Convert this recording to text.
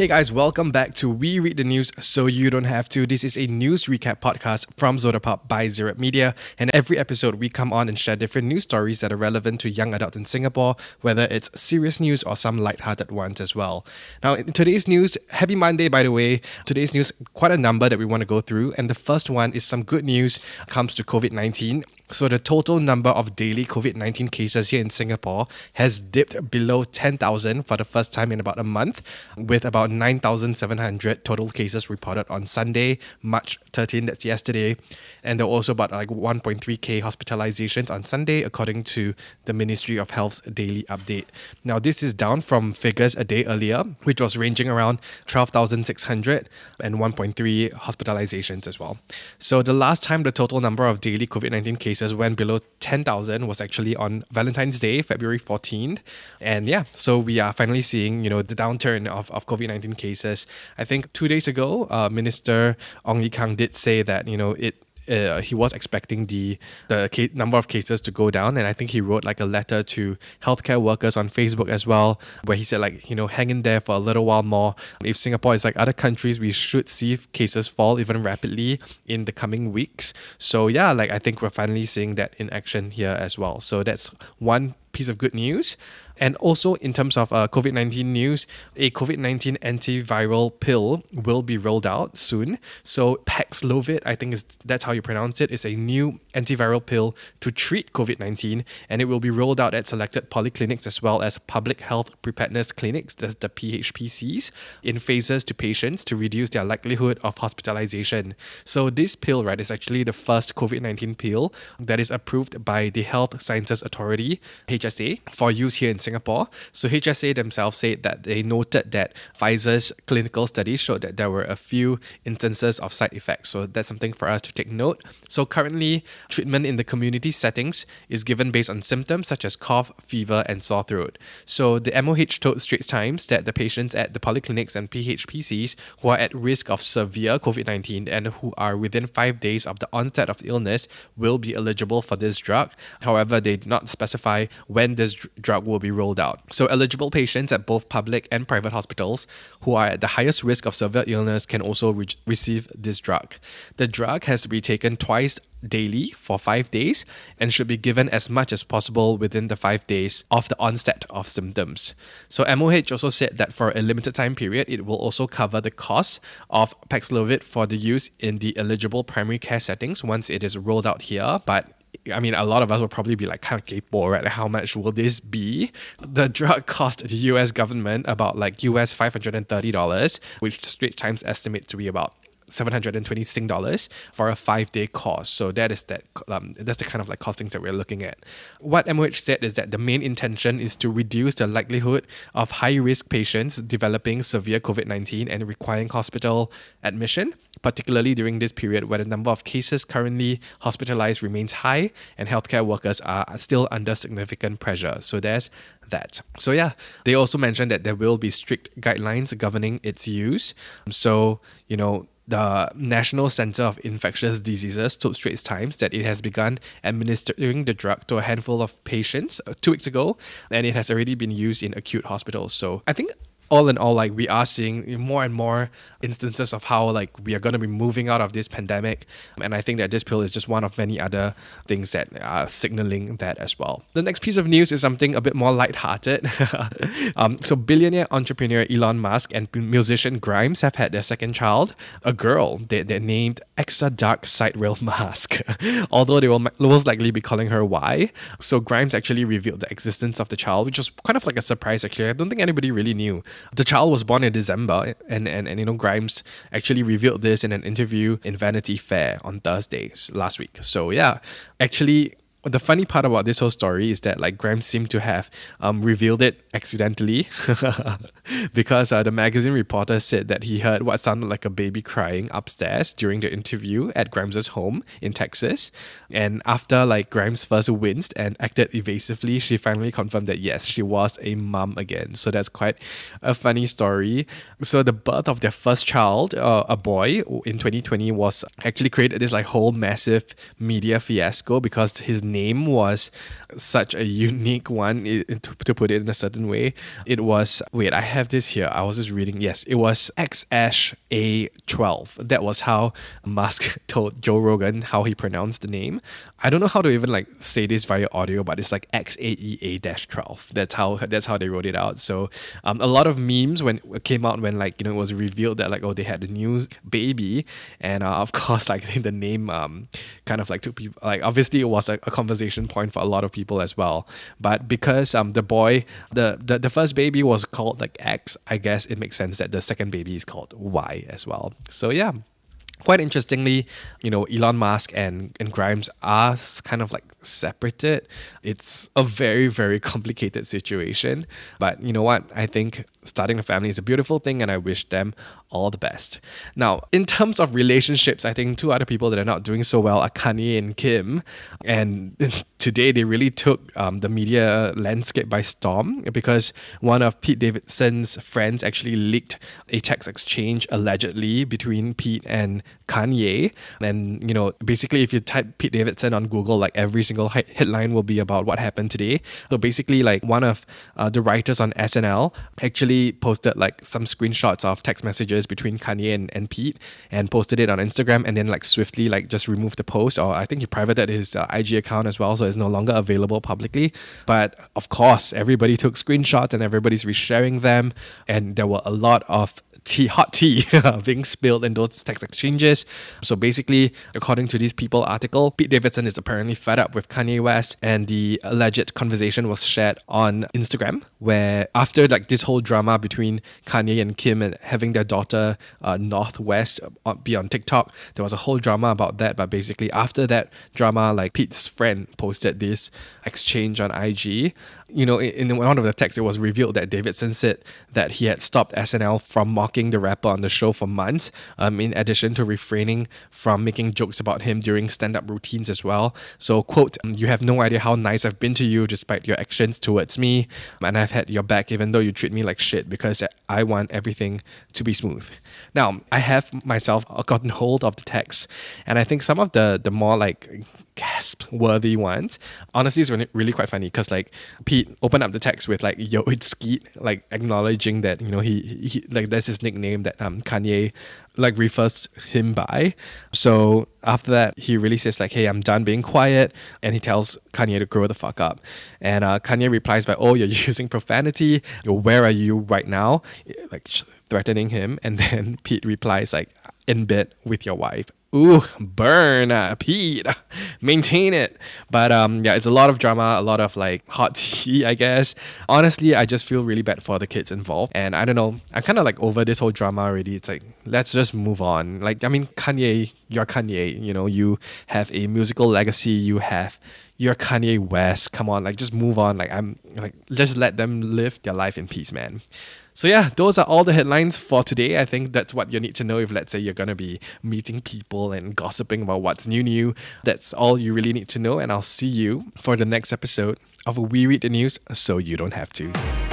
Hey guys, welcome back to We Read the News So You Don't Have to. This is a news recap podcast from Zotapop by Zerap Media. And every episode, we come on and share different news stories that are relevant to young adults in Singapore, whether it's serious news or some light-hearted ones as well. Now, in today's news, happy Monday, by the way. Today's news, quite a number that we want to go through. And the first one is some good news comes to COVID 19. So, the total number of daily COVID 19 cases here in Singapore has dipped below 10,000 for the first time in about a month, with about 9,700 total cases reported on Sunday, March 13, that's yesterday. And there were also about like 1.3k hospitalizations on Sunday, according to the Ministry of Health's daily update. Now, this is down from figures a day earlier, which was ranging around 12,600 and 1.3 hospitalizations as well. So, the last time the total number of daily COVID 19 cases cases went below 10,000 was actually on Valentine's Day, February 14th. And yeah, so we are finally seeing, you know, the downturn of, of COVID-19 cases. I think two days ago, uh, Minister Ong Ye Kung did say that, you know, it uh, he was expecting the the number of cases to go down, and I think he wrote like a letter to healthcare workers on Facebook as well, where he said like you know hang in there for a little while more. If Singapore is like other countries, we should see cases fall even rapidly in the coming weeks. So yeah, like I think we're finally seeing that in action here as well. So that's one piece of good news. And also, in terms of uh, COVID 19 news, a COVID 19 antiviral pill will be rolled out soon. So, Paxlovid, I think is that's how you pronounce it, is a new antiviral pill to treat COVID 19, and it will be rolled out at selected polyclinics as well as public health preparedness clinics, that's the PHPCs, in phases to patients to reduce their likelihood of hospitalization. So, this pill, right, is actually the first COVID 19 pill that is approved by the Health Sciences Authority, HSA, for use here in Singapore Singapore. So HSA themselves said that they noted that Pfizer's clinical study showed that there were a few instances of side effects. So that's something for us to take note. So currently, treatment in the community settings is given based on symptoms such as cough, fever, and sore throat. So the MOH told Straits Times that the patients at the polyclinics and PHPCs who are at risk of severe COVID 19 and who are within five days of the onset of illness will be eligible for this drug. However, they did not specify when this drug will be rolled out. So, eligible patients at both public and private hospitals who are at the highest risk of severe illness can also re- receive this drug. The drug has to be taken twice daily for five days and should be given as much as possible within the five days of the onset of symptoms. So, MOH also said that for a limited time period, it will also cover the cost of Paxlovid for the use in the eligible primary care settings once it is rolled out here. But I mean, a lot of us will probably be like kind of kaypo, right? Like, how much will this be? The drug cost the US government about like US $530, which Straits Times estimate to be about 720 Sing dollars for a five day course. So that is that um, that's the kind of like costings that we're looking at. What MOH said is that the main intention is to reduce the likelihood of high risk patients developing severe COVID 19 and requiring hospital admission, particularly during this period where the number of cases currently hospitalized remains high and healthcare workers are still under significant pressure. So there's that. So yeah, they also mentioned that there will be strict guidelines governing its use. So, you know, the National Center of Infectious Diseases told Straits Times that it has begun administering the drug to a handful of patients uh, two weeks ago, and it has already been used in acute hospitals. So I think all in all, like we are seeing more and more instances of how like we are going to be moving out of this pandemic, and I think that this pill is just one of many other things that are signaling that as well. The next piece of news is something a bit more lighthearted. um, so billionaire entrepreneur Elon Musk and musician Grimes have had their second child, a girl. They they named Exa Dark Siderael Musk, although they will most likely be calling her Y. So Grimes actually revealed the existence of the child, which was kind of like a surprise. Actually, I don't think anybody really knew. The child was born in December, and, and, and you know, Grimes actually revealed this in an interview in Vanity Fair on Thursdays last week. So, yeah, actually, the funny part about this whole story is that like Grimes seemed to have um, revealed it accidentally because uh, the magazine reporter said that he heard what sounded like a baby crying upstairs during the interview at Grimes' home in Texas. And after like Grimes first winced and acted evasively, she finally confirmed that yes, she was a mom again. So that's quite a funny story. So the birth of their first child, uh, a boy, in 2020 was actually created this like whole massive media fiasco because his name was such a unique one to, to put it in a certain way. It was, wait, I have this here. I was just reading. Yes, it was XAA12. That was how Musk told Joe Rogan how he pronounced the name. I don't know how to even like say this via audio, but it's like XAEA-12. That's how that's how they wrote it out. So um, a lot of memes when came out when like you know it was revealed that like oh they had a new baby, and uh, of course like the name um kind of like took people like obviously it was a, a conversation point for a lot of people as well. But because um the boy the, the the first baby was called like X, I guess it makes sense that the second baby is called Y as well. So yeah, quite interestingly, you know, Elon Musk and, and Grimes are kind of like separated. It's a very, very complicated situation. But you know what? I think starting a family is a beautiful thing and I wish them all the best. Now, in terms of relationships, I think two other people that are not doing so well are Kanye and Kim. And today they really took um, the media landscape by storm because one of Pete Davidson's friends actually leaked a text exchange allegedly between Pete and Kanye. And, you know, basically, if you type Pete Davidson on Google, like every single headline will be about what happened today. So basically, like one of uh, the writers on SNL actually posted like some screenshots of text messages between Kanye and, and Pete and posted it on Instagram and then like swiftly like just removed the post. Or I think he privated his uh, IG account as well. So it's no longer available publicly. But of course, everybody took screenshots and everybody's resharing them. And there were a lot of tea, hot tea being spilled in those text exchanges. So basically, according to this People article, Pete Davidson is apparently fed up with Kanye West, and the alleged conversation was shared on Instagram, where after like this whole drama between Kanye and Kim and having their daughter uh, North West uh, be on TikTok, there was a whole drama about that. But basically, after that drama, like Pete's friend posted this exchange on IG you know, in one of the texts, it was revealed that Davidson said that he had stopped SNL from mocking the rapper on the show for months, um, in addition to refraining from making jokes about him during stand up routines as well. So, quote, you have no idea how nice I've been to you despite your actions towards me, and I've had your back even though you treat me like shit because I want everything to be smooth. Now, I have myself gotten hold of the text, and I think some of the, the more like gasp worthy ones. Honestly, it's really, quite funny because like Pete opened up the text with like yo it's Skete, like acknowledging that you know he, he like that's his nickname that um Kanye like refers him by. So after that, he really says like, "Hey, I'm done being quiet," and he tells Kanye to grow the fuck up. And uh, Kanye replies by, "Oh, you're using profanity. Where are you right now?" Like threatening him, and then Pete replies like, "In bed with your wife." Ooh, burn, uh, Pete. Maintain it. But um, yeah, it's a lot of drama, a lot of like hot tea, I guess. Honestly, I just feel really bad for the kids involved. And I don't know, I'm kind of like over this whole drama already. It's like, let's just move on. Like, I mean, Kanye, you're Kanye. You know, you have a musical legacy. You have you're Kanye West. Come on, like just move on. Like I'm like just let them live their life in peace, man. So yeah, those are all the headlines for today. I think that's what you need to know if let's say you're gonna be meeting people and gossiping about what's new new. That's all you really need to know, and I'll see you for the next episode of We Read the News so you don't have to.